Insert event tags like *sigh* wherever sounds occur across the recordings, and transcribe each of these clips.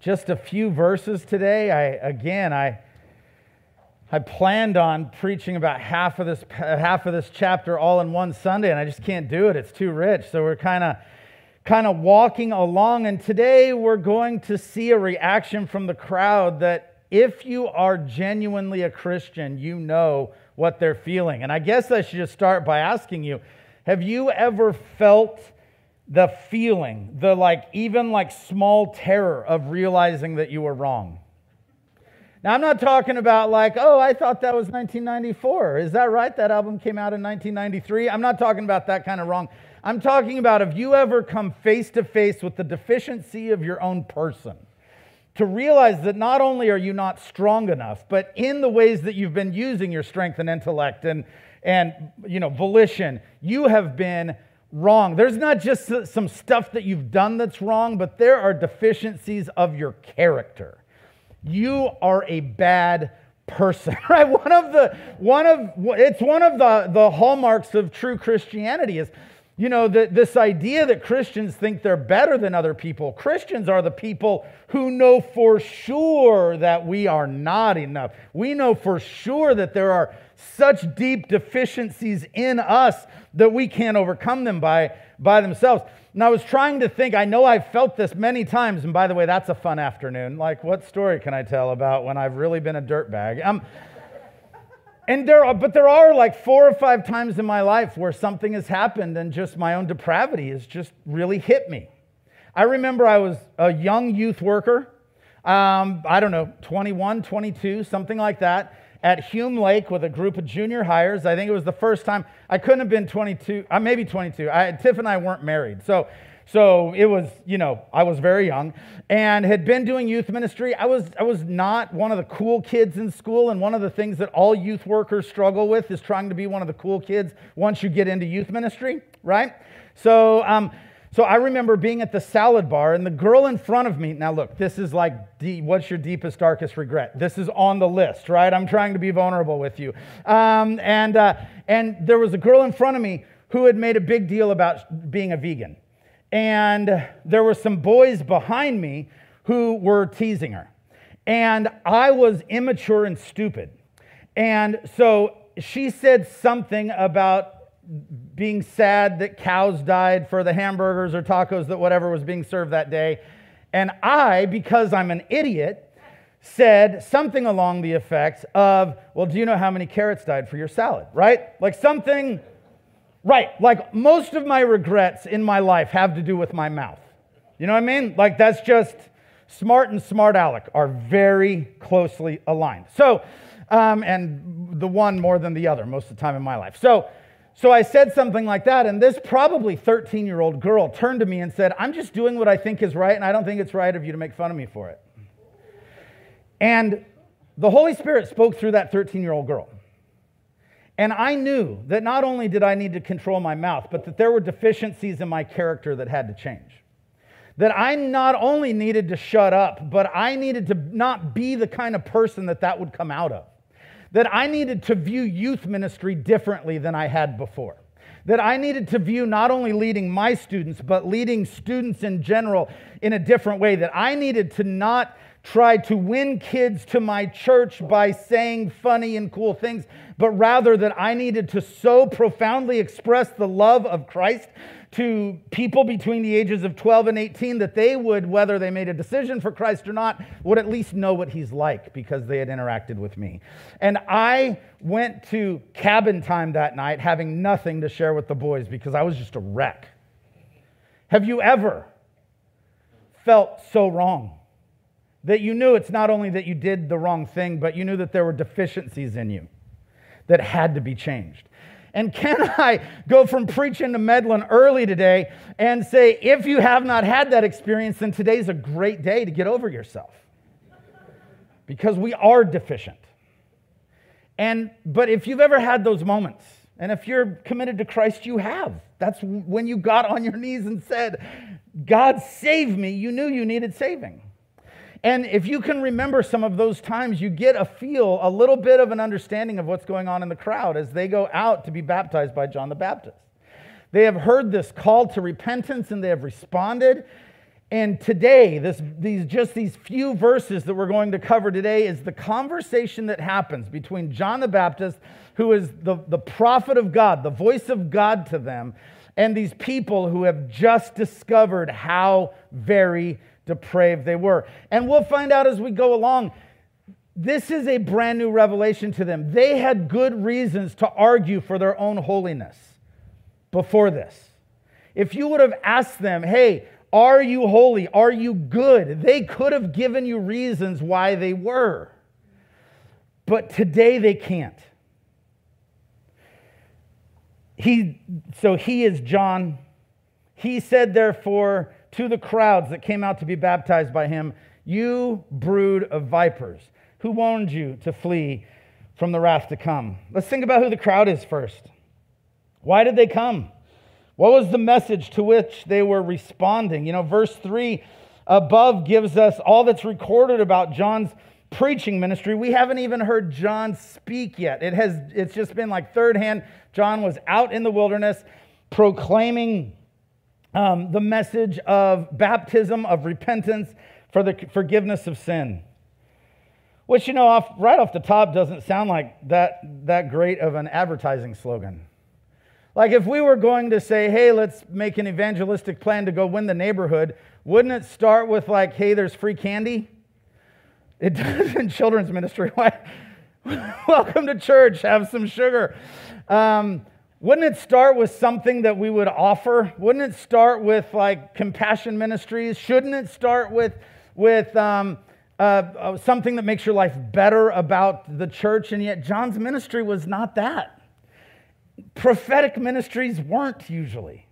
just a few verses today. I again, I I planned on preaching about half of this uh, half of this chapter all in one Sunday, and I just can't do it. It's too rich. So we're kind of kind of walking along, and today we're going to see a reaction from the crowd that if you are genuinely a Christian, you know what they're feeling. And I guess I should just start by asking you, have you ever felt the feeling, the like, even like small terror of realizing that you were wrong. Now, I'm not talking about like, oh, I thought that was 1994. Is that right? That album came out in 1993. I'm not talking about that kind of wrong. I'm talking about have you ever come face to face with the deficiency of your own person? To realize that not only are you not strong enough, but in the ways that you've been using your strength and intellect and, and you know, volition, you have been wrong. There's not just some stuff that you've done that's wrong, but there are deficiencies of your character. You are a bad person, *laughs* right? One of the one of it's one of the the hallmarks of true Christianity is you know, the, this idea that Christians think they're better than other people. Christians are the people who know for sure that we are not enough. We know for sure that there are such deep deficiencies in us that we can't overcome them by, by themselves. And I was trying to think, I know I've felt this many times. And by the way, that's a fun afternoon. Like, what story can I tell about when I've really been a dirtbag? Um, and there are, but there are like four or five times in my life where something has happened and just my own depravity has just really hit me. I remember I was a young youth worker, um, I don't know, 21, 22, something like that, at Hume Lake with a group of junior hires. I think it was the first time, I couldn't have been 22, uh, maybe 22. I, Tiff and I weren't married. So so it was, you know, I was very young and had been doing youth ministry. I was, I was not one of the cool kids in school. And one of the things that all youth workers struggle with is trying to be one of the cool kids once you get into youth ministry, right? So, um, so I remember being at the salad bar and the girl in front of me. Now, look, this is like, what's your deepest, darkest regret? This is on the list, right? I'm trying to be vulnerable with you. Um, and, uh, and there was a girl in front of me who had made a big deal about being a vegan and there were some boys behind me who were teasing her. And I was immature and stupid. And so she said something about being sad that cows died for the hamburgers or tacos that whatever was being served that day. And I, because I'm an idiot, said something along the effects of, Well, do you know how many carrots died for your salad? Right? Like something Right, like most of my regrets in my life have to do with my mouth. You know what I mean? Like that's just smart and smart aleck are very closely aligned. So, um, and the one more than the other most of the time in my life. So, so I said something like that, and this probably 13 year old girl turned to me and said, I'm just doing what I think is right, and I don't think it's right of you to make fun of me for it. And the Holy Spirit spoke through that 13 year old girl. And I knew that not only did I need to control my mouth, but that there were deficiencies in my character that had to change. That I not only needed to shut up, but I needed to not be the kind of person that that would come out of. That I needed to view youth ministry differently than I had before. That I needed to view not only leading my students, but leading students in general in a different way. That I needed to not try to win kids to my church by saying funny and cool things, but rather that I needed to so profoundly express the love of Christ to people between the ages of 12 and 18 that they would, whether they made a decision for Christ or not, would at least know what he's like because they had interacted with me. And I went to cabin time that night having nothing to share with the boys because I was just a wreck. Have you ever felt so wrong? That you knew it's not only that you did the wrong thing, but you knew that there were deficiencies in you that had to be changed. And can *laughs* I go from preaching to meddling early today and say, if you have not had that experience, then today's a great day to get over yourself? Because we are deficient. And, but if you've ever had those moments, and if you're committed to Christ, you have. That's when you got on your knees and said, God, save me. You knew you needed saving. And if you can remember some of those times, you get a feel, a little bit of an understanding of what's going on in the crowd as they go out to be baptized by John the Baptist. They have heard this call to repentance and they have responded. And today, this, these, just these few verses that we're going to cover today is the conversation that happens between John the Baptist, who is the, the prophet of God, the voice of God to them, and these people who have just discovered how very depraved they were. And we'll find out as we go along. This is a brand new revelation to them. They had good reasons to argue for their own holiness before this. If you would have asked them, hey, are you holy? Are you good? They could have given you reasons why they were. But today they can't. He, so he is John. He said, therefore, to the crowds that came out to be baptized by him, You brood of vipers, who warned you to flee from the wrath to come? Let's think about who the crowd is first. Why did they come? What was the message to which they were responding? You know, verse 3 above gives us all that's recorded about John's preaching ministry. We haven't even heard John speak yet. It has it's just been like third hand. John was out in the wilderness proclaiming um, the message of baptism, of repentance for the forgiveness of sin. Which, you know, off, right off the top doesn't sound like that, that great of an advertising slogan. Like if we were going to say, hey, let's make an evangelistic plan to go win the neighborhood, wouldn't it start with like, hey, there's free candy? It *laughs* does in children's ministry. *laughs* *laughs* Welcome to church. Have some sugar. Um, wouldn't it start with something that we would offer? Wouldn't it start with like compassion ministries? Shouldn't it start with with um, uh, uh, something that makes your life better about the church? And yet, John's ministry was not that prophetic ministries weren't usually.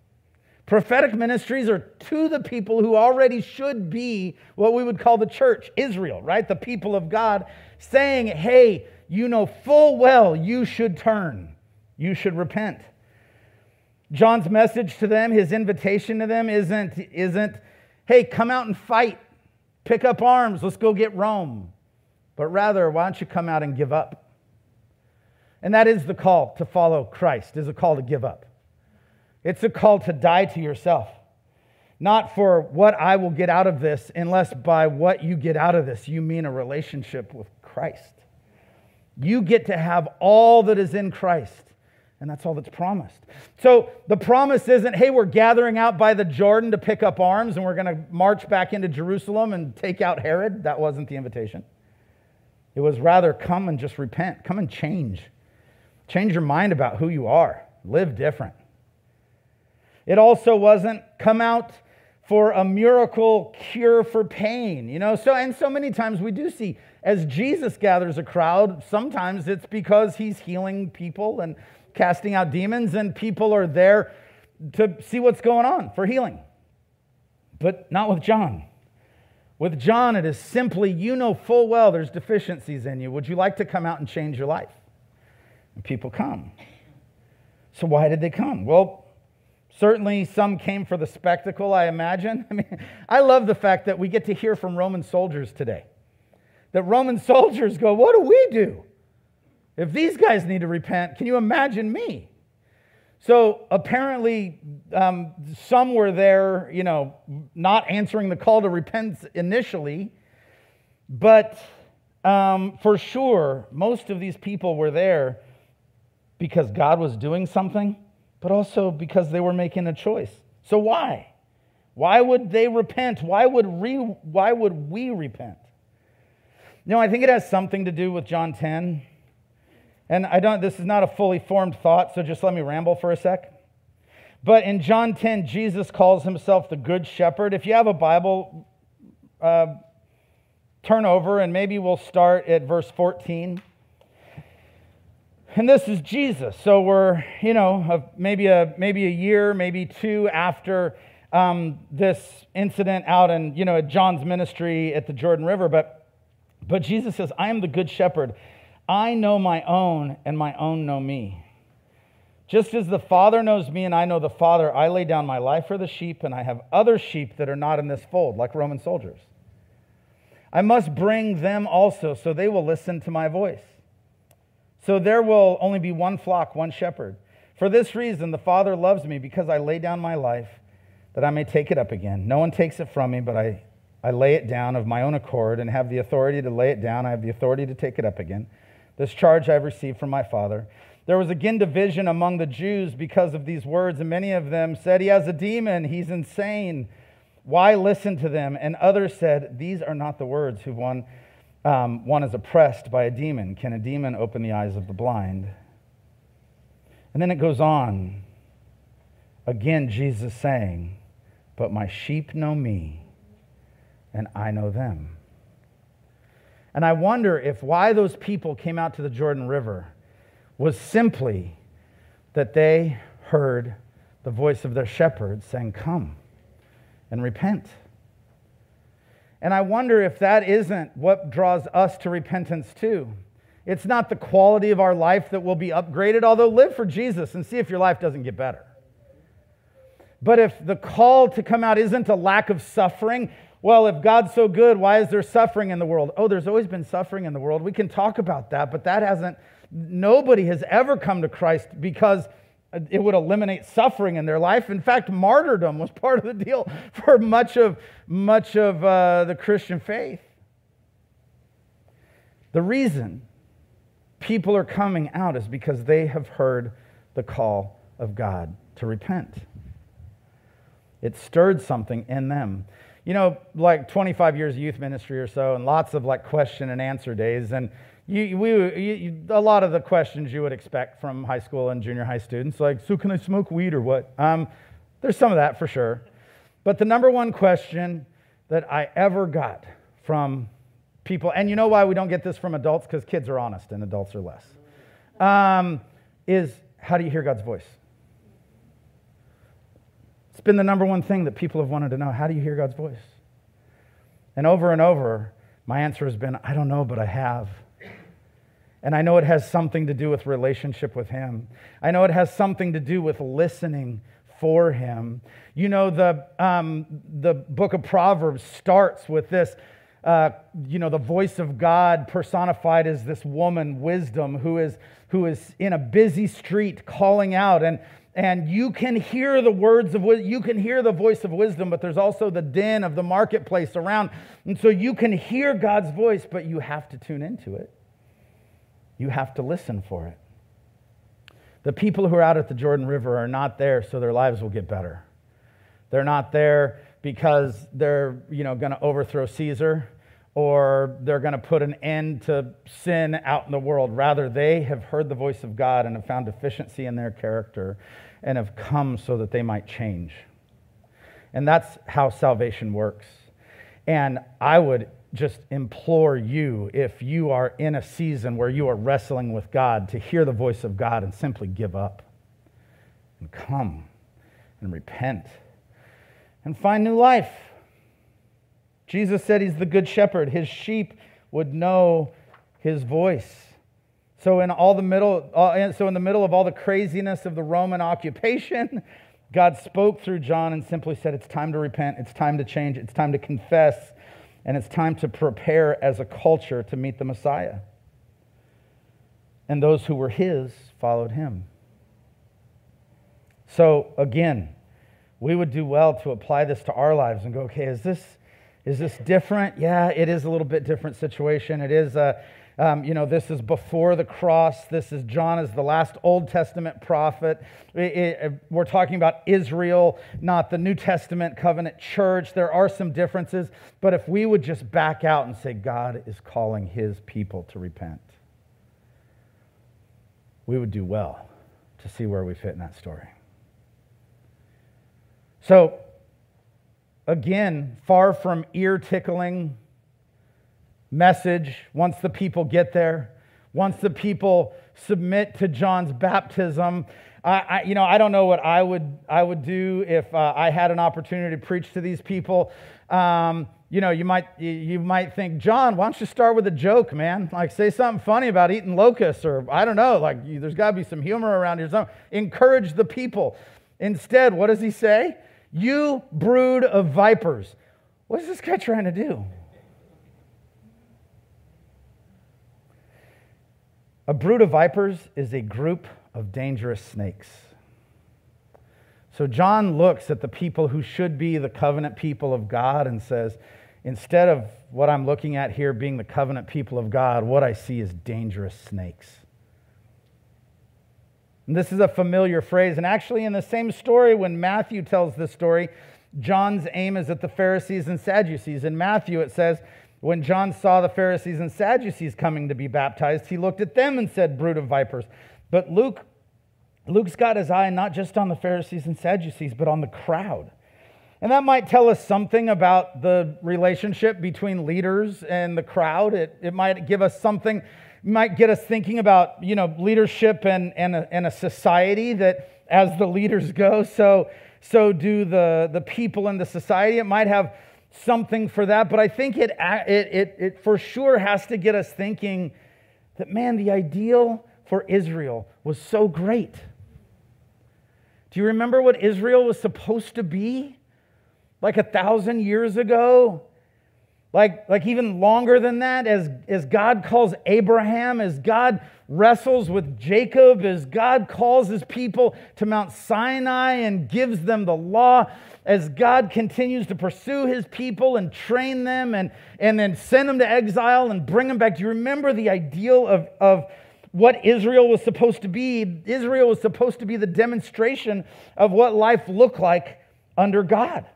Prophetic ministries are to the people who already should be what we would call the church, Israel, right? The people of God, saying, hey, you know full well you should turn, you should repent. John's message to them, his invitation to them isn't, isn't hey, come out and fight, pick up arms, let's go get Rome. But rather, why don't you come out and give up? And that is the call to follow Christ, is a call to give up. It's a call to die to yourself. Not for what I will get out of this, unless by what you get out of this, you mean a relationship with Christ. You get to have all that is in Christ, and that's all that's promised. So the promise isn't, hey, we're gathering out by the Jordan to pick up arms and we're going to march back into Jerusalem and take out Herod. That wasn't the invitation. It was rather, come and just repent, come and change. Change your mind about who you are, live different. It also wasn't come out for a miracle cure for pain, you know. So and so many times we do see as Jesus gathers a crowd, sometimes it's because he's healing people and casting out demons and people are there to see what's going on for healing. But not with John. With John, it is simply, you know full well there's deficiencies in you. Would you like to come out and change your life? And people come. So, why did they come? Well, certainly some came for the spectacle, I imagine. *laughs* I mean, I love the fact that we get to hear from Roman soldiers today. That Roman *laughs* soldiers go, What do we do? If these guys need to repent, can you imagine me? So apparently, um, some were there, you know, not answering the call to repent initially, but um, for sure, most of these people were there because God was doing something, but also because they were making a choice. So why? Why would they repent? Why would, re, why would we repent? Know, I think it has something to do with John 10. And I don't, this is not a fully formed thought, so just let me ramble for a sec. But in John 10, Jesus calls himself the Good Shepherd. If you have a Bible, uh, turn over and maybe we'll start at verse 14. And this is Jesus. So we're, you know, maybe a, maybe a year, maybe two after um, this incident out in, you know, at John's ministry at the Jordan River. But, but Jesus says, I am the good shepherd. I know my own, and my own know me. Just as the Father knows me and I know the Father, I lay down my life for the sheep, and I have other sheep that are not in this fold, like Roman soldiers. I must bring them also, so they will listen to my voice. So there will only be one flock, one shepherd. For this reason, the Father loves me because I lay down my life that I may take it up again. No one takes it from me, but I, I lay it down of my own accord and have the authority to lay it down. I have the authority to take it up again. This charge I have received from my Father. There was again division among the Jews because of these words, and many of them said, He has a demon, he's insane. Why listen to them? And others said, These are not the words who one, um, one is oppressed by a demon. Can a demon open the eyes of the blind? And then it goes on. Again, Jesus saying, but my sheep know me, and I know them. And I wonder if why those people came out to the Jordan River was simply that they heard the voice of their shepherd saying, Come and repent. And I wonder if that isn't what draws us to repentance too. It's not the quality of our life that will be upgraded, although live for Jesus and see if your life doesn't get better. But if the call to come out isn't a lack of suffering, well, if God's so good, why is there suffering in the world? Oh, there's always been suffering in the world. We can talk about that, but that hasn't, nobody has ever come to Christ because it would eliminate suffering in their life. In fact, martyrdom was part of the deal for much of, much of uh, the Christian faith. The reason people are coming out is because they have heard the call of God to repent. It stirred something in them. You know, like 25 years of youth ministry or so, and lots of like question and answer days. And you, we, you, a lot of the questions you would expect from high school and junior high students, like, so can I smoke weed or what? Um, there's some of that for sure. But the number one question that I ever got from people, and you know why we don't get this from adults? Because kids are honest and adults are less, um, is how do you hear God's voice? It's been the number one thing that people have wanted to know. How do you hear God's voice? And over and over, my answer has been, I don't know, but I have. And I know it has something to do with relationship with Him. I know it has something to do with listening for Him. You know, the, um, the book of Proverbs starts with this. Uh, you know, the voice of God personified as this woman, wisdom, who is, who is in a busy street calling out. And and you can hear the words of you can hear the voice of wisdom but there's also the din of the marketplace around. And so you can hear god's voice but you have to tune into it. You have to listen for it. The people who are out at the jordan river are not there so their lives will get better. They're not there because they're you know going to overthrow caesar or they're going to put an end to sin out in the world. Rather, they have heard the voice of God and have found deficiency in their character and have come so that they might change. And that's how salvation works. And I would just implore you, if you are in a season where you are wrestling with God, to hear the voice of God and simply give up and come and repent and find new life. Jesus said he's the good shepherd. His sheep would know his voice. So in all the middle, uh, so in the middle of all the craziness of the Roman occupation, *laughs* God spoke through John and simply said, "It's time to repent. It's time to change. It's time to confess, and it's time to prepare as a culture to meet the Messiah." And those who were His followed Him. So again, we would do well to apply this to our lives and go, "Okay, is this is this different? Yeah, it is a little bit different situation. It is a um, you know, this is before the cross. This is John as the last Old Testament prophet. It, it, we're talking about Israel, not the New Testament covenant church. There are some differences, but if we would just back out and say, God is calling his people to repent, we would do well to see where we fit in that story. So, again, far from ear tickling, message once the people get there, once the people submit to John's baptism. I, I, you know, I don't know what I would, I would do if uh, I had an opportunity to preach to these people. Um, you know, you might, you might think, John, why don't you start with a joke, man? Like, say something funny about eating locusts, or I don't know, like, there's got to be some humor around here. Encourage the people. Instead, what does he say? You brood of vipers. What is this guy trying to do? A brood of vipers is a group of dangerous snakes. So John looks at the people who should be the covenant people of God and says, instead of what I'm looking at here being the covenant people of God, what I see is dangerous snakes. And this is a familiar phrase. And actually, in the same story, when Matthew tells this story, John's aim is at the Pharisees and Sadducees. In Matthew, it says, when John saw the Pharisees and Sadducees coming to be baptized, he looked at them and said, Brood of vipers. But Luke, Luke's got his eye not just on the Pharisees and Sadducees, but on the crowd. And that might tell us something about the relationship between leaders and the crowd. It, it might give us something, might get us thinking about, you know, leadership and, and, a, and a society that as the leaders go, so, so do the, the people in the society. It might have something for that, but I think it, it, it, it for sure has to get us thinking that, man, the ideal for Israel was so great. Do you remember what Israel was supposed to be? Like a thousand years ago? Like, like even longer than that, as, as God calls Abraham, as God wrestles with Jacob, as God calls his people to Mount Sinai and gives them the law, as God continues to pursue his people and train them and, and then send them to exile and bring them back. Do you remember the ideal of, of what Israel was supposed to be? Israel was supposed to be the demonstration of what life looked like under God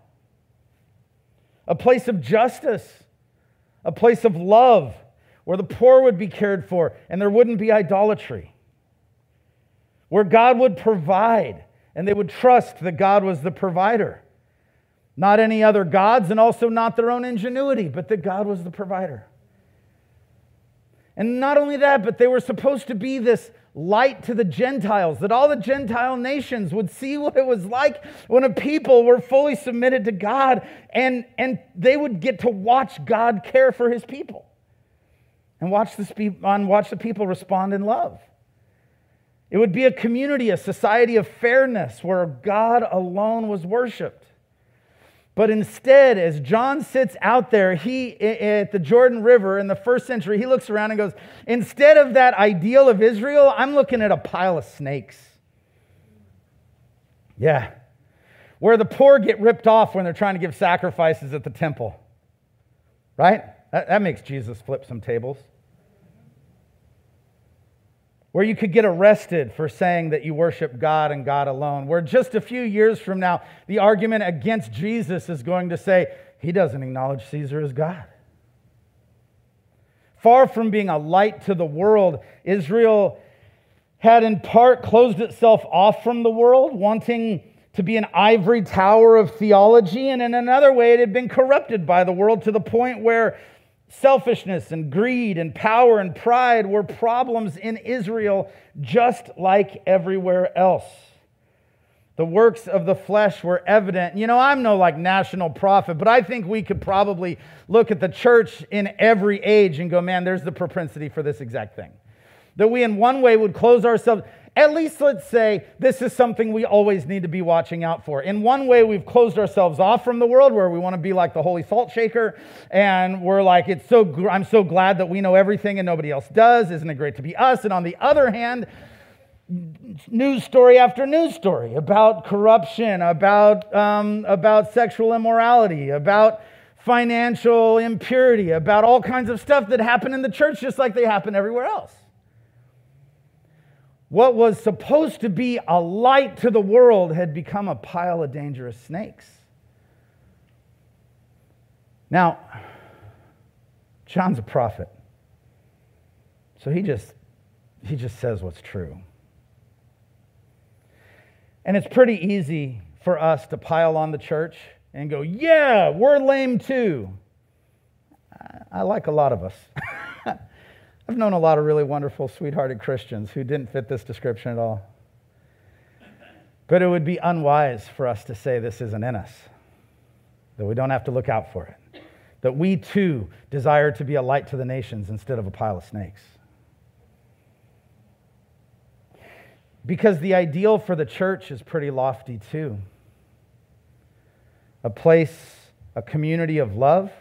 a place of justice, a place of love, where the poor would be cared for and there wouldn't be idolatry, where God would provide and they would trust that God was the provider. Not any other gods and also not their own ingenuity, but that God was the provider. And not only that, but they were supposed to be this light to the Gentiles, that all the Gentile nations would see what it was like when a people were fully submitted to God and, and they would get to watch God care for his people and watch the, and watch the people respond in love. It would be a community, a society of fairness where God alone was worshiped. But instead, as John sits out there, he at the Jordan River in the first century, he looks around and goes, instead of that ideal of Israel, I'm looking at a pile of snakes. Yeah. Where the poor get ripped off when they're trying to give sacrifices at the temple. Right? That, that makes Jesus flip some tables where you could get arrested for saying that you worship God and God alone, where just a few years from now, the argument against Jesus is going to say, he doesn't acknowledge Caesar as God. Far from being a light to the world, Israel had in part closed itself off from the world, wanting to be an ivory tower of theology, and in another way, it had been corrupted by the world to the point where Selfishness and greed and power and pride were problems in Israel just like everywhere else. The works of the flesh were evident. You know, I'm no like national prophet, but I think we could probably look at the church in every age and go, man, there's the propensity for this exact thing. That we, in one way, would close ourselves at least let's say this is something we always need to be watching out for. In one way, we've closed ourselves off from the world where we want to be like the holy salt shaker, and we're like, it's so I'm so glad that we know everything and nobody else does. Isn't it great to be us? And on the other hand, news story after news story about corruption, about, um, about sexual immorality, about financial impurity, about all kinds of stuff that happen in the church just like they happen everywhere else what was supposed to be a light to the world had become a pile of dangerous snakes. Now, John's a prophet. So he just he just says what's true. And it's pretty easy for us to pile on the church and go, "Yeah, we're lame too." I like a lot of us. *laughs* I've known a lot of really wonderful, sweethearted Christians who didn't fit this description at all. But it would be unwise for us to say this isn't in us, that we don't have to look out for it, that we too desire to be a light to the nations instead of a pile of snakes. Because the ideal for the church is pretty lofty too. A place, a community of love.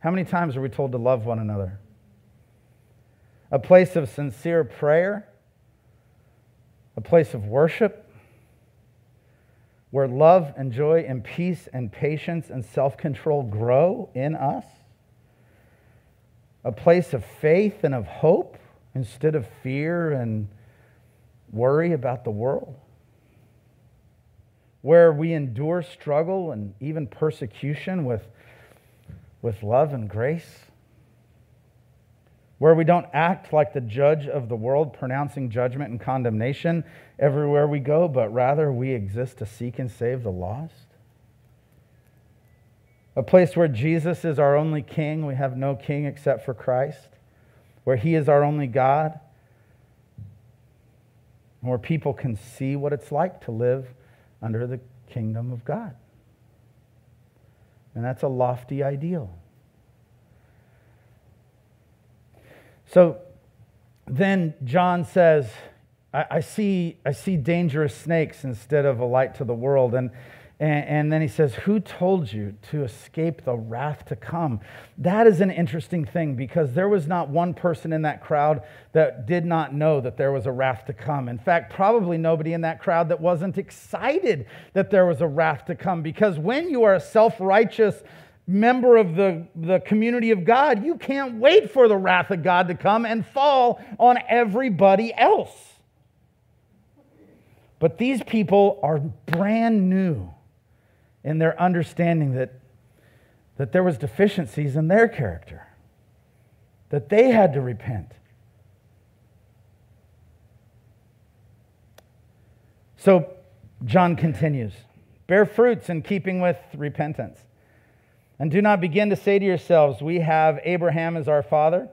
How many times are we told to love one another? A place of sincere prayer, a place of worship, where love and joy and peace and patience and self control grow in us. A place of faith and of hope instead of fear and worry about the world. Where we endure struggle and even persecution with, with love and grace where we don't act like the judge of the world, pronouncing judgment and condemnation everywhere we go, but rather we exist to seek and save the lost. A place where Jesus is our only king, we have no king except for Christ, where he is our only God, and where people can see what it's like to live under the kingdom of God. And that's a lofty ideal. So then John says, I, I, see, I see dangerous snakes instead of a light to the world. And, and, and then he says, Who told you to escape the wrath to come? That is an interesting thing because there was not one person in that crowd that did not know that there was a wrath to come. In fact, probably nobody in that crowd that wasn't excited that there was a wrath to come because when you are a self righteous, member of the, the community of God, you can't wait for the wrath of God to come and fall on everybody else. But these people are brand new in their understanding that, that there was deficiencies in their character, that they had to repent. So John continues bear fruits in keeping with repentance. And do not begin to say to yourselves, We have Abraham as our father.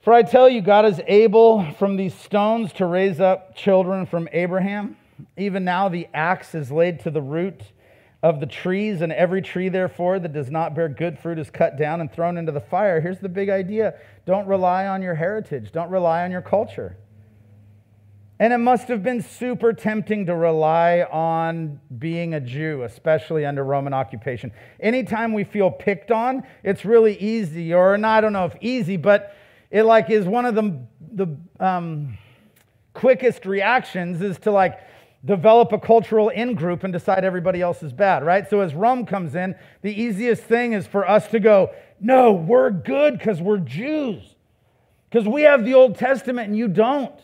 For I tell you, God is able from these stones to raise up children from Abraham. Even now, the axe is laid to the root of the trees, and every tree, therefore, that does not bear good fruit is cut down and thrown into the fire. Here's the big idea don't rely on your heritage, don't rely on your culture. And it must have been super tempting to rely on being a Jew, especially under Roman occupation. Anytime we feel picked on, it's really easy, or I don't know if easy, but it like is one of the, the um, quickest reactions is to like develop a cultural in group and decide everybody else is bad, right? So as Rome comes in, the easiest thing is for us to go, no, we're good because we're Jews. Because we have the Old Testament and you don't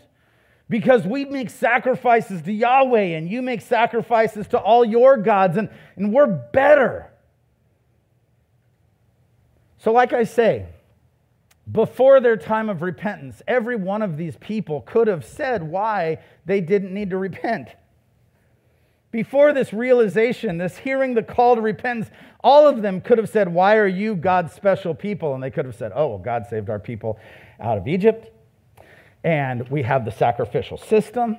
because we make sacrifices to Yahweh and you make sacrifices to all your gods, and, and we're better. So, like I say, before their time of repentance, every one of these people could have said why they didn't need to repent. Before this realization, this hearing the call to repentance, all of them could have said, Why are you God's special people? And they could have said, Oh, well, God saved our people out of Egypt and we have the sacrificial system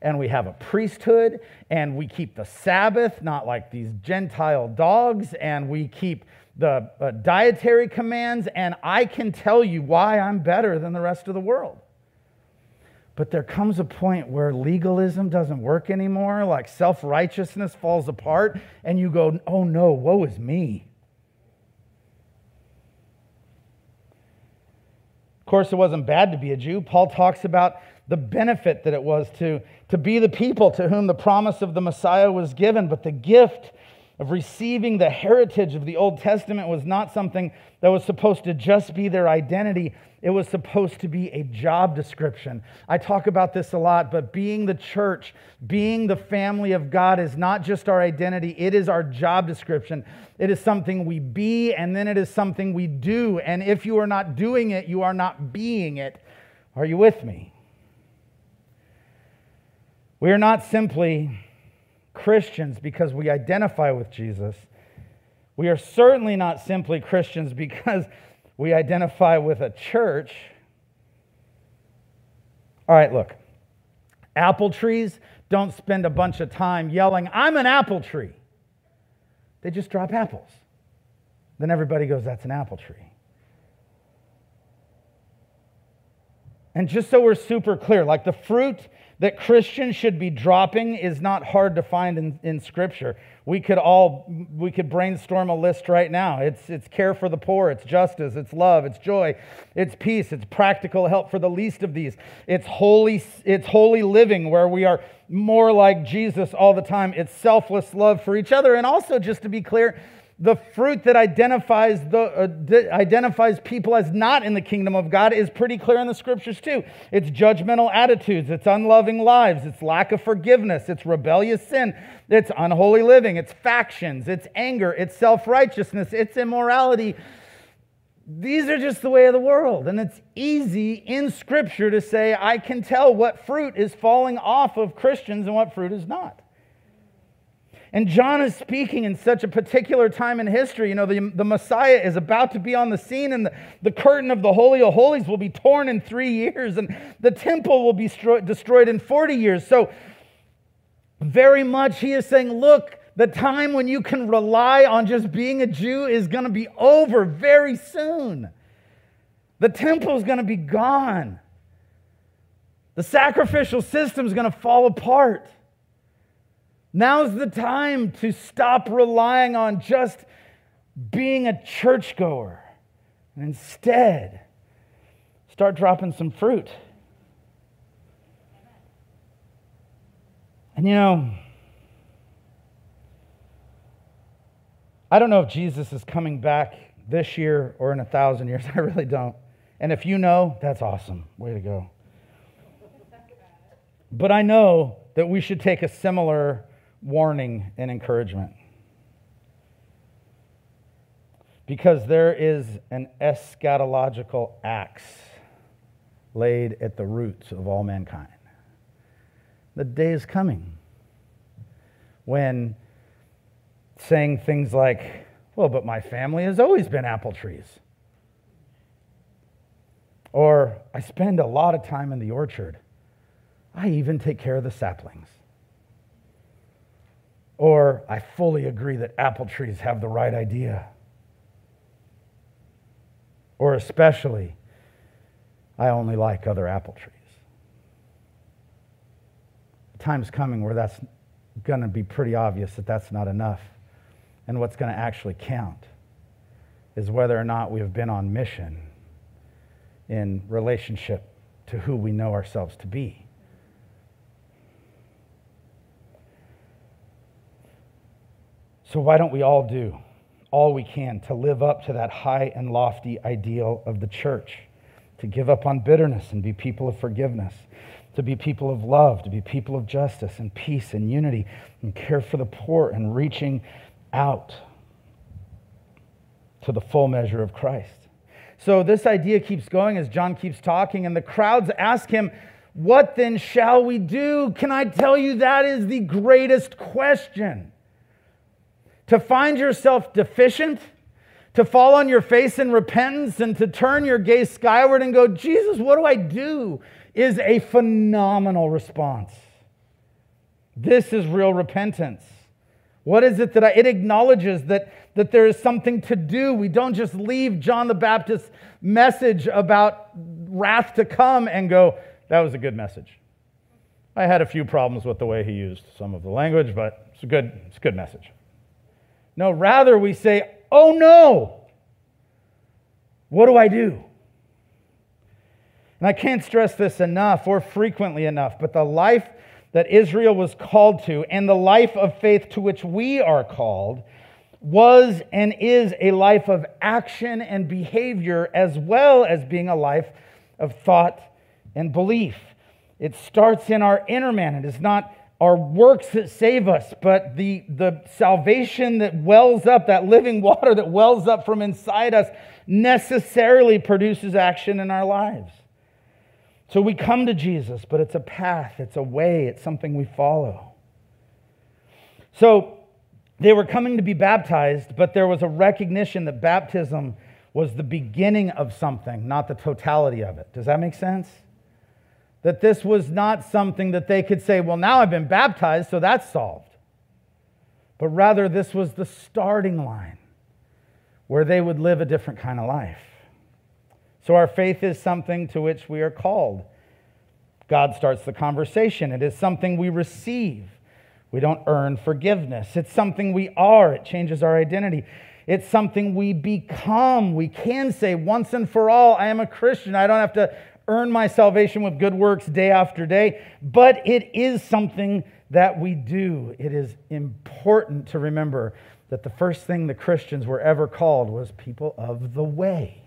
and we have a priesthood and we keep the Sabbath, not like these Gentile dogs, and we keep the uh, dietary commands, and I can tell you why I'm better than the rest of the world. But there comes a point where legalism doesn't work anymore, like self righteousness falls apart, and you go, oh no, woe is me. Of course, it wasn't bad to be a Jew. Paul talks about the benefit that it was to, to be the people to whom the promise of the Messiah was given, but the gift of receiving the heritage of the Old Testament was not something that was supposed to just be their identity. It was supposed to be a job description. I talk about this a lot, but being the church, being the family of God is not just our identity, it is our job description. It is something we be, and then it is something we do. And if you are not doing it, you are not being it. Are you with me? We are not simply Christians because we identify with Jesus. We are certainly not simply Christians because we identify with a church. All right, look. Apple trees don't spend a bunch of time yelling, I'm an apple tree. They just drop apples. Then everybody goes, That's an apple tree. And just so we're super clear, like the fruit that Christians should be dropping is not hard to find in, in Scripture. We could all we could brainstorm a list right now. It's it's care for the poor, it's justice, it's love, it's joy, it's peace, it's practical help for the least of these. It's holy it's holy living where we are more like Jesus all the time. It's selfless love for each other and also just to be clear, the fruit that identifies, the, uh, identifies people as not in the kingdom of God is pretty clear in the scriptures too. It's judgmental attitudes, it's unloving lives, it's lack of forgiveness, it's rebellious sin, it's unholy living, it's factions, it's anger, it's self righteousness, it's immorality. These are just the way of the world. And it's easy in scripture to say, I can tell what fruit is falling off of Christians and what fruit is not. And John is speaking in such a particular time in history. You know, the, the Messiah is about to be on the scene, and the, the curtain of the Holy of Holies will be torn in three years, and the temple will be stro- destroyed in 40 years. So, very much he is saying, look, the time when you can rely on just being a Jew is going to be over very soon. The temple is going to be gone. The sacrificial system is going to fall apart. Now's the time to stop relying on just being a churchgoer and instead start dropping some fruit. And you know, I don't know if Jesus is coming back this year or in a thousand years. *laughs* I really don't. And if you know, that's awesome. Way to go. But I know that we should take a similar warning and encouragement. Because there is an eschatological axe laid at the roots of all mankind. The day is coming when saying things like, well, but my family has always been apple trees. Or, I spend a lot of time in the orchard. I even take care of the saplings. Or I fully agree that apple trees have the right idea. Or especially, I only like other apple trees. The time's coming where that's going to be pretty obvious that that's not enough. And what's going to actually count is whether or not we have been on mission in relationship to who we know ourselves to be. So, why don't we all do all we can to live up to that high and lofty ideal of the church? To give up on bitterness and be people of forgiveness, to be people of love, to be people of justice and peace and unity, and care for the poor and reaching out to the full measure of Christ. So, this idea keeps going as John keeps talking, and the crowds ask him, What then shall we do? Can I tell you that is the greatest question? To find yourself deficient, to fall on your face in repentance, and to turn your gaze skyward and go, Jesus, what do I do? is a phenomenal response. This is real repentance. What is it that I, it acknowledges that, that there is something to do? We don't just leave John the Baptist's message about wrath to come and go, that was a good message. I had a few problems with the way he used some of the language, but it's a good, it's a good message. No, rather we say, oh no, what do I do? And I can't stress this enough or frequently enough, but the life that Israel was called to and the life of faith to which we are called was and is a life of action and behavior as well as being a life of thought and belief. It starts in our inner man. It is not are works that save us, but the, the salvation that wells up, that living water that wells up from inside us, necessarily produces action in our lives. So we come to Jesus, but it's a path, it's a way, it's something we follow. So they were coming to be baptized, but there was a recognition that baptism was the beginning of something, not the totality of it. Does that make sense? That this was not something that they could say, well, now I've been baptized, so that's solved. But rather, this was the starting line where they would live a different kind of life. So, our faith is something to which we are called. God starts the conversation. It is something we receive. We don't earn forgiveness. It's something we are. It changes our identity. It's something we become. We can say once and for all, I am a Christian. I don't have to earn my salvation with good works day after day, but it is something that we do. It is important to remember that the first thing the Christians were ever called was people of the way.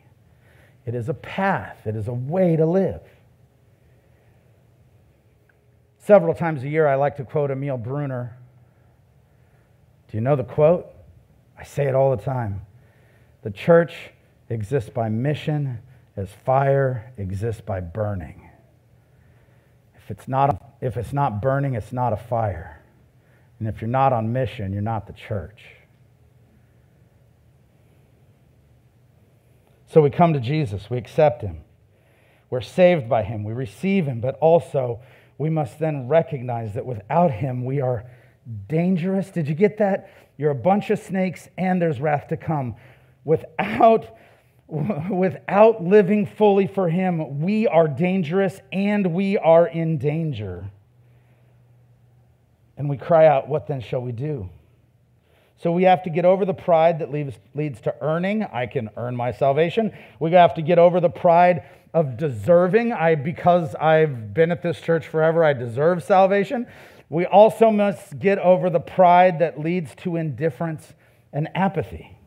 It is a path, it is a way to live. Several times a year, I like to quote Emil Brunner. Do you know the quote? I say it all the time. The church exists by mission as fire exists by burning. If it's not, if it's not burning, it's not a fire. And if you're not on mission, you're not the church. So we come to Jesus, we accept him. We're saved by him, we receive him, but also we must then recognize that without him, we are dangerous. Did you get that? You're a bunch of snakes and there's wrath to come. Without, *laughs* without living fully for him, we are dangerous and we are in danger. And we cry out, What then shall we do? So we have to get over the pride that leads, leads to earning. I can earn my salvation. We have to get over the pride of deserving. I because I've been at this church forever, I deserve salvation. We also must get over the pride that leads to indifference and apathy.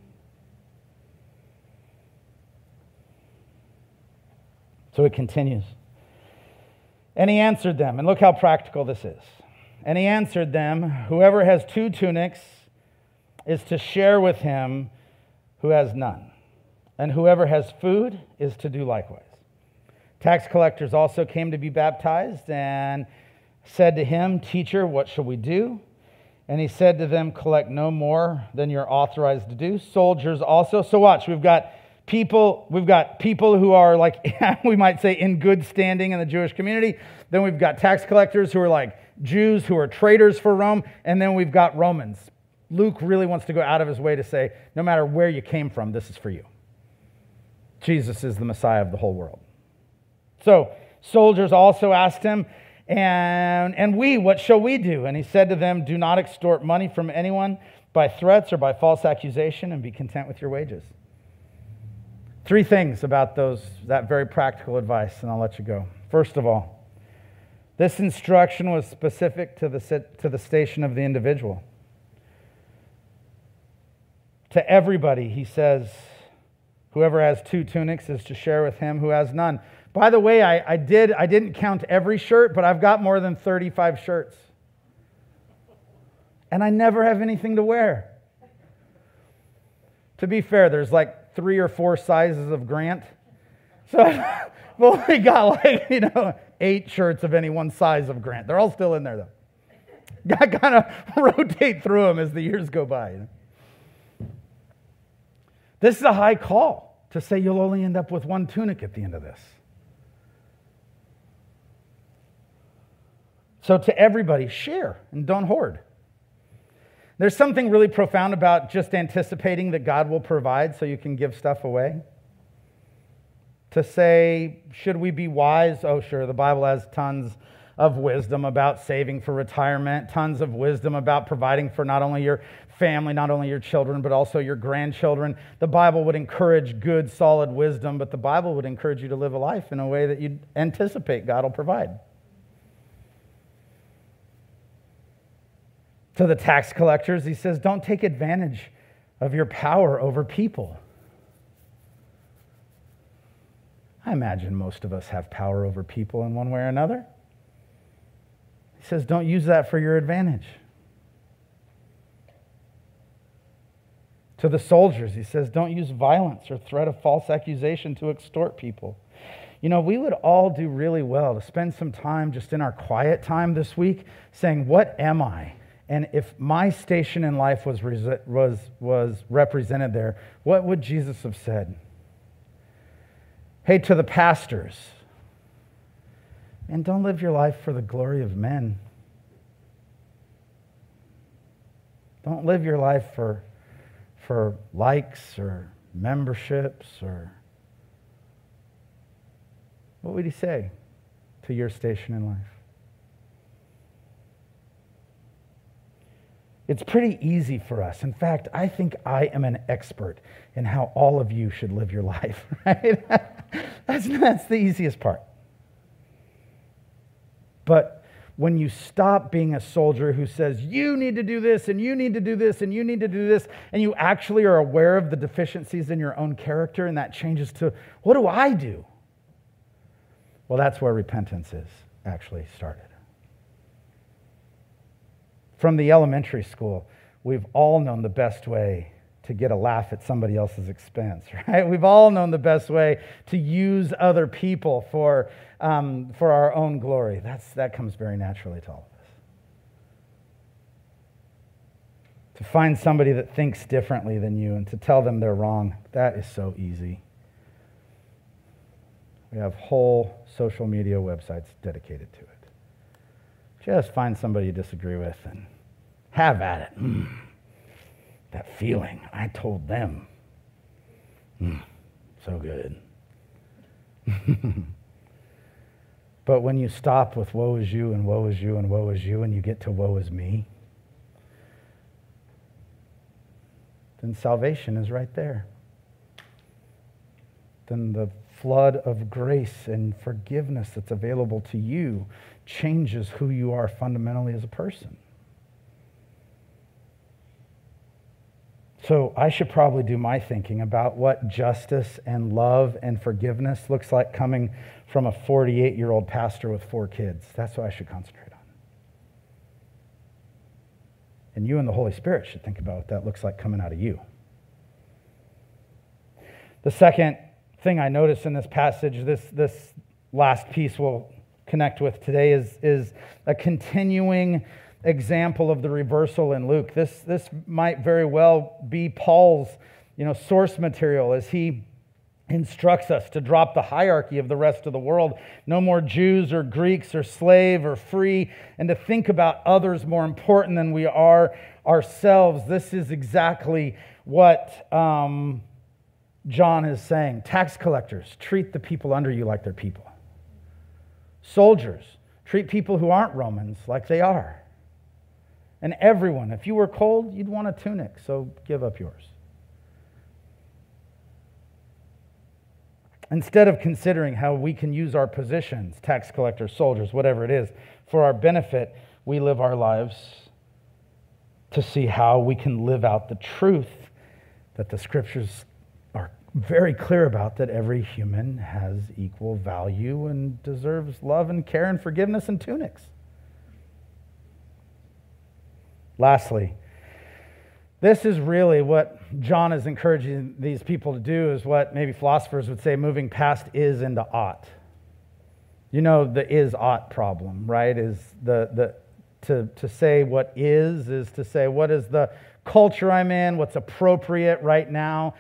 So it continues. And he answered them, and look how practical this is. And he answered them, Whoever has two tunics is to share with him who has none, and whoever has food is to do likewise. Tax collectors also came to be baptized and said to him, Teacher, what shall we do? And he said to them, Collect no more than you're authorized to do. Soldiers also. So watch, we've got people, we've got people who are like, *laughs* we might say, in good standing in the Jewish community. Then we've got tax collectors who are like Jews who are traitors for Rome. And then we've got Romans. Luke really wants to go out of his way to say, no matter where you came from, this is for you. Jesus is the Messiah of the whole world. So soldiers also asked him, and, and we, what shall we do? And he said to them, Do not extort money from anyone by threats or by false accusation, and be content with your wages. Three things about those, that very practical advice, and I'll let you go. First of all, this instruction was specific to the, to the station of the individual. To everybody, he says, whoever has two tunics is to share with him who has none. By the way, I, I, did, I didn't count every shirt, but I've got more than 35 shirts. And I never have anything to wear. To be fair, there's like three or four sizes of Grant. So *laughs* I've only got like, you know, eight shirts of any one size of Grant. They're all still in there though. *laughs* I kind of *laughs* rotate through them as the years go by. This is a high call to say you'll only end up with one tunic at the end of this. So, to everybody, share and don't hoard. There's something really profound about just anticipating that God will provide so you can give stuff away. To say, should we be wise? Oh, sure, the Bible has tons of wisdom about saving for retirement, tons of wisdom about providing for not only your family, not only your children, but also your grandchildren. The Bible would encourage good, solid wisdom, but the Bible would encourage you to live a life in a way that you anticipate God will provide. To the tax collectors, he says, Don't take advantage of your power over people. I imagine most of us have power over people in one way or another. He says, Don't use that for your advantage. To the soldiers, he says, Don't use violence or threat of false accusation to extort people. You know, we would all do really well to spend some time just in our quiet time this week saying, What am I? And if my station in life was, was, was represented there, what would Jesus have said? Hey, to the pastors, and don't live your life for the glory of men. Don't live your life for, for likes or memberships or. What would he say? to your station in life? It's pretty easy for us. In fact, I think I am an expert in how all of you should live your *laughs* life, right? *laughs* that's, that's the easiest part. But when you stop being a soldier who says, you need to do this, and you need to do this, and you need to do this, and you actually are aware of the deficiencies in your own character, and that changes to, what do I do? Well, that's where repentance is actually started. From the elementary school, we've all known the best way to get a laugh at somebody else's expense, *laughs* right? We've all known the best way to use other people for, um, for our own glory. That's, that comes very naturally to all of us. To find somebody that thinks differently than you and to tell them they're wrong, that is so easy. We have whole social media websites dedicated to it. Just find somebody you disagree with and have at it. Mm. That feeling, I told them. Mm. So good. *laughs* but when you stop with woe is you and woe is you and woe is you and you get to woe is me, then salvation is right there. Then the flood of grace and forgiveness that's available to you changes who you are fundamentally as a person. So I should probably do my thinking about what justice and love and forgiveness looks like coming from a 48 year old pastor with four kids. That's what I should concentrate on. And you and the Holy Spirit should think about what that looks like coming out of you. The second thing I notice in this passage, this, this last piece we'll connect with today, is, is a continuing example of the reversal in Luke. This, this might very well be Paul's you know, source material as he instructs us to drop the hierarchy of the rest of the world. No more Jews or Greeks or slave or free, and to think about others more important than we are ourselves. This is exactly what um, John is saying. Tax collectors, treat the people under you like they're people. Soldiers, treat people who aren't Romans like they are. And everyone, if you were cold, you'd want a tunic, so give up yours. Instead of considering how we can use our positions, tax collectors, soldiers, whatever it is, for our benefit, we live our lives to see how we can live out the truth that the scriptures are very clear about that every human has equal value and deserves love and care and forgiveness and tunics. Lastly, this is really what John is encouraging these people to do, is what maybe philosophers would say moving past is into ought. You know, the is ought problem, right? Is the, the, to, to say what is, is to say what is the culture I'm in, what's appropriate right now.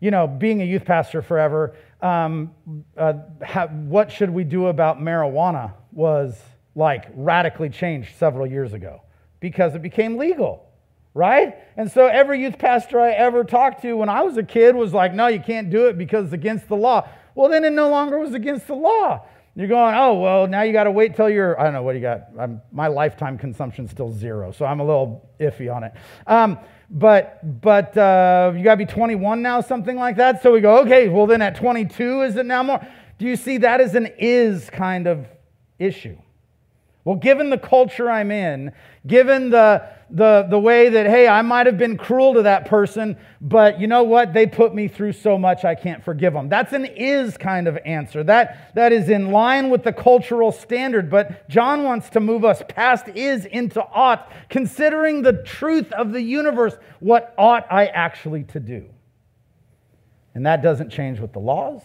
You know, being a youth pastor forever, um, uh, what should we do about marijuana was like radically changed several years ago because it became legal, right? And so every youth pastor I ever talked to when I was a kid was like, no, you can't do it because it's against the law. Well, then it no longer was against the law. You're going, oh, well, now you got to wait till you're, I don't know, what do you got? I'm, my lifetime consumption's still zero, so I'm a little iffy on it. Um, but but uh, you got to be 21 now, something like that. So we go, okay, well, then at 22, is it now more? Do you see that as an is kind of issue? Well, given the culture I'm in, given the, the, the way that, hey, I might have been cruel to that person, but you know what? They put me through so much I can't forgive them. That's an is kind of answer. That, that is in line with the cultural standard. But John wants to move us past is into ought, considering the truth of the universe. What ought I actually to do? And that doesn't change with the laws,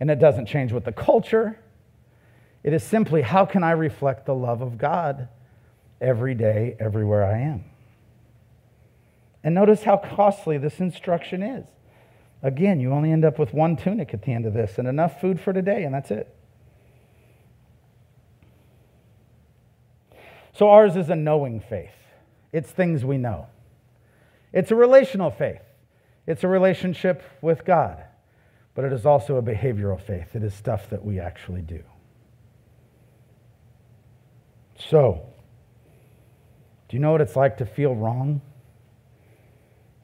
and it doesn't change with the culture. It is simply how can I reflect the love of God every day, everywhere I am? And notice how costly this instruction is. Again, you only end up with one tunic at the end of this and enough food for today, and that's it. So ours is a knowing faith. It's things we know. It's a relational faith. It's a relationship with God. But it is also a behavioral faith. It is stuff that we actually do. So, do you know what it's like to feel wrong?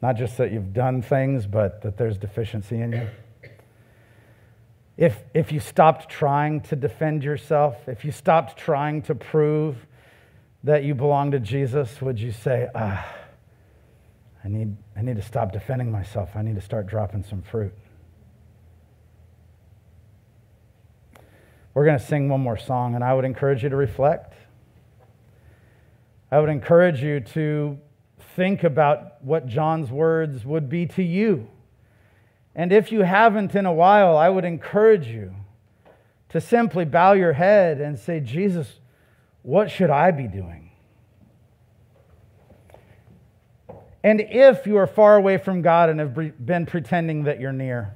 Not just that you've done things, but that there's deficiency in you. If, if you stopped trying to defend yourself, if you stopped trying to prove that you belong to Jesus, would you say, ah, I need, I need to stop defending myself. I need to start dropping some fruit. We're going to sing one more song, and I would encourage you to reflect. I would encourage you to think about what John's words would be to you. And if you haven't in a while, I would encourage you to simply bow your head and say, Jesus, what should I be doing? And if you are far away from God and have been pretending that you're near,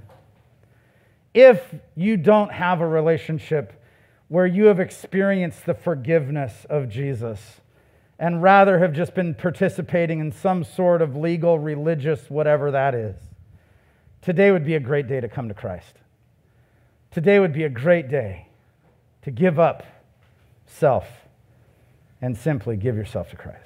if you don't have a relationship where you have experienced the forgiveness of Jesus and rather have just been participating in some sort of legal, religious, whatever that is, today would be a great day to come to Christ. Today would be a great day to give up self and simply give yourself to Christ.